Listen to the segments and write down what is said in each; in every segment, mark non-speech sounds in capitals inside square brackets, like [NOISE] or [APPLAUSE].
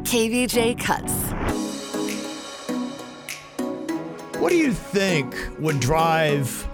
KVJ Cuts. What do you think would drive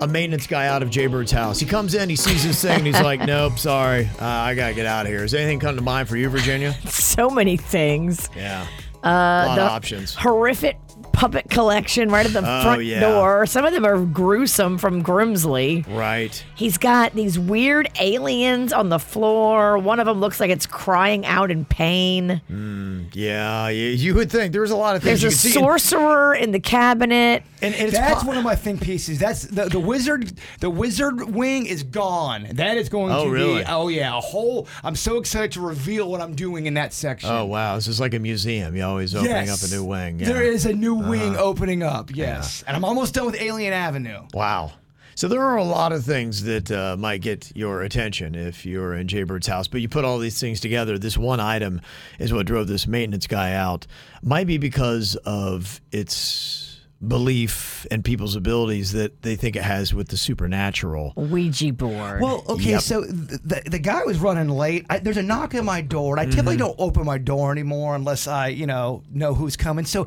a maintenance guy out of Jbird's house? He comes in, he sees this thing, and he's like, [LAUGHS] "Nope, sorry, uh, I gotta get out of here." Is anything come to mind for you, Virginia? [LAUGHS] So many things. Yeah, Uh, a lot the of options. horrific puppet collection right at the Oh, front yeah. door. Some of them are gruesome from Grimsley. Right. He's got these weird aliens on the floor. One of them looks like it's crying out in pain. Mm, yeah, you, you would think there's a lot of things There's you a can see. sorcerer in the cabinet. and, and it's That's po- one of my think pieces. That's the, the wizard. The wizard wing is gone. That is going Oh, to really? be. Oh yeah, a whole. I'm so excited to reveal what I'm doing in that section. Oh wow, this is like a museum. You always opening yes. up a new wing. Yeah. There is a new wing opening up. Yes, and I'm almost done with Alien Avenue. Wow. So there are a lot of things that uh, might get your attention if you're in Jbird's house, but you put all these things together. This one item is what drove this maintenance guy out. Might be because of its belief and people's abilities that they think it has with the supernatural. Ouija board. Well, okay, Yep. so the, the the guy was running late. I, there's a knock at my door, and I typically Mm-hmm. don't open my door anymore unless I, you know, know who's coming. So.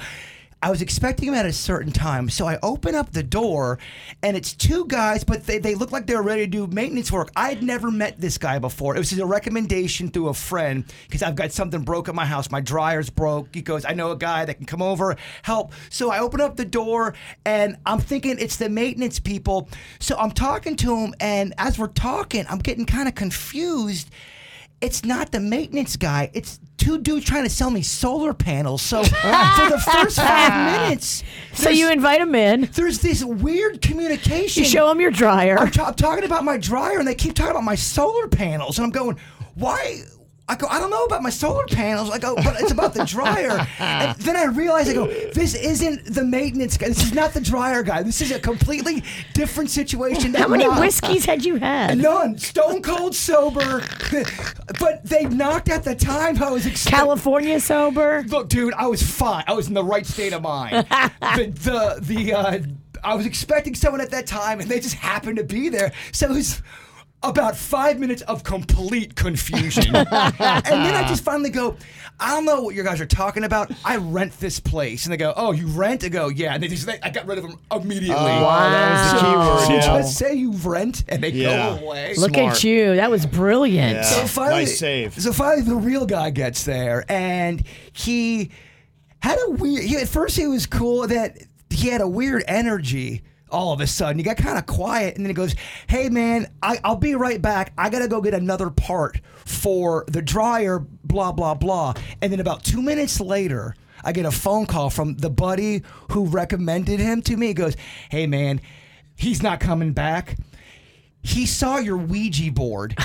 I was expecting him at a certain time, so I open up the door, and it's two guys, but they, they look like they're ready to do maintenance work. I had never met this guy before. It was a recommendation through a friend because I've got something broke at my house. My dryer's broke. He goes, I know a guy that can come over, help. So I open up the door, and I'm thinking it's the maintenance people. So I'm talking to him, and as we're talking, I'm getting kind of confused it's not the maintenance guy. It's two dudes trying to sell me solar panels. So for the first five [LAUGHS] minutes, so you invite them in. there's this weird communication. You show them your dryer. I'm, ta- I'm talking about my dryer, and they keep talking about my solar panels, and I'm going, why? I go, I don't know about my solar panels. I go, but it's about the dryer. and [LAUGHS] then I realize, I go, this isn't the maintenance guy. This is not the dryer guy. This is a completely different situation. How many Not- whiskeys had you had? None. Stone cold sober. but they knocked at the time I was expecting. California sober. Look, dude, I was fine. I was in the right state of mind. [LAUGHS] the the the uh, I was expecting someone at that time, and they just happened to be there. So it was about five minutes of complete confusion, [LAUGHS] and then I just finally go. I don't know what you guys are talking about. I rent this place, and they go, "Oh, you rent?" I go, "Yeah." And they just, they, I got rid of them immediately. Oh, that was the So- keyword, so yeah. just say you rent, and they Yeah. go away. Look Smart. at you. That was brilliant. Yeah. So finally, nice save. So finally, the real guy gets there, and he had a weird. He, at first, he was cool. That he had a weird energy. All of a sudden, he got kind of quiet, and then he goes, "Hey, man, I, I'll be right back. I gotta go get another part for the dryer." Blah blah blah. And then about two minutes later. I get a phone call from the buddy who recommended him to me. He goes, Hey man, he's not coming back. He saw your Ouija board.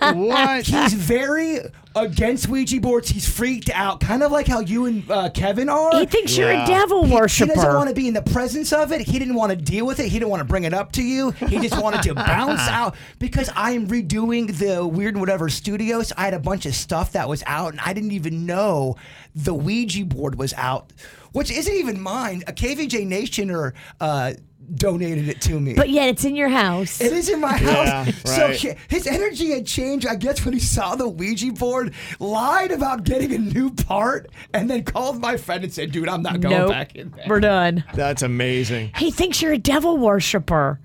What? [LAUGHS] He's very against Ouija boards. He's freaked out, kind of like how you and uh, Kevin are. He thinks you're Yeah. a devil He- worshiper. He doesn't want to be in the presence of it. He didn't want to deal with it. He didn't want to bring it up to you. He just wanted to [LAUGHS] bounce out because I am redoing the Weird and Whatever studios. I had a bunch of stuff that was out, and I didn't even know the Ouija board was out, which isn't even mine. A KVJ Nationer uh, donated it to me. but yet it's in your house. It is in my Yeah, house. So right. he- his energy had changed, I guess, when he saw the Ouija board, lied about getting a new part, and then called my friend and said, dude, I'm not going nope. back in there. We're done. That's amazing. He thinks you're a devil worshiper.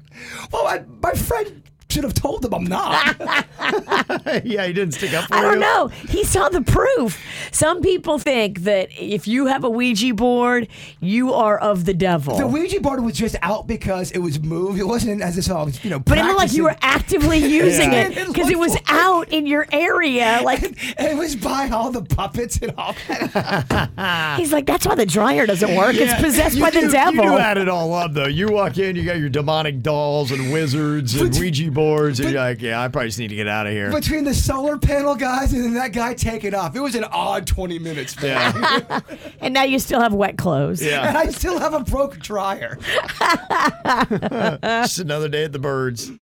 Well, my, my friend should have told them I'm not. [LAUGHS] yeah, he didn't stick up for I you. don't know. He saw the proof. Some people think that if you have a Ouija board, you are of the devil. the Ouija board was just out because it was moved. It wasn't as if I was, you know, but it looked like you were actively [LAUGHS] using Yeah. it [LAUGHS] because it was out in your area. Like it was by all the puppets and all that. he's like, that's why the dryer doesn't work. Yeah. It's possessed You by the do- devil. You do add it all up, though. You walk in, you got your demonic dolls and wizards and Ouija boards, and but- you're like, yeah, I probably just need to get out of here. Between the solar panel guys and then that guy taking off, it was an odd 20 minutes, man. yeah. [LAUGHS] and now you still have wet clothes. And yeah. I still have a broke dryer. [LAUGHS] Just another day at the birds.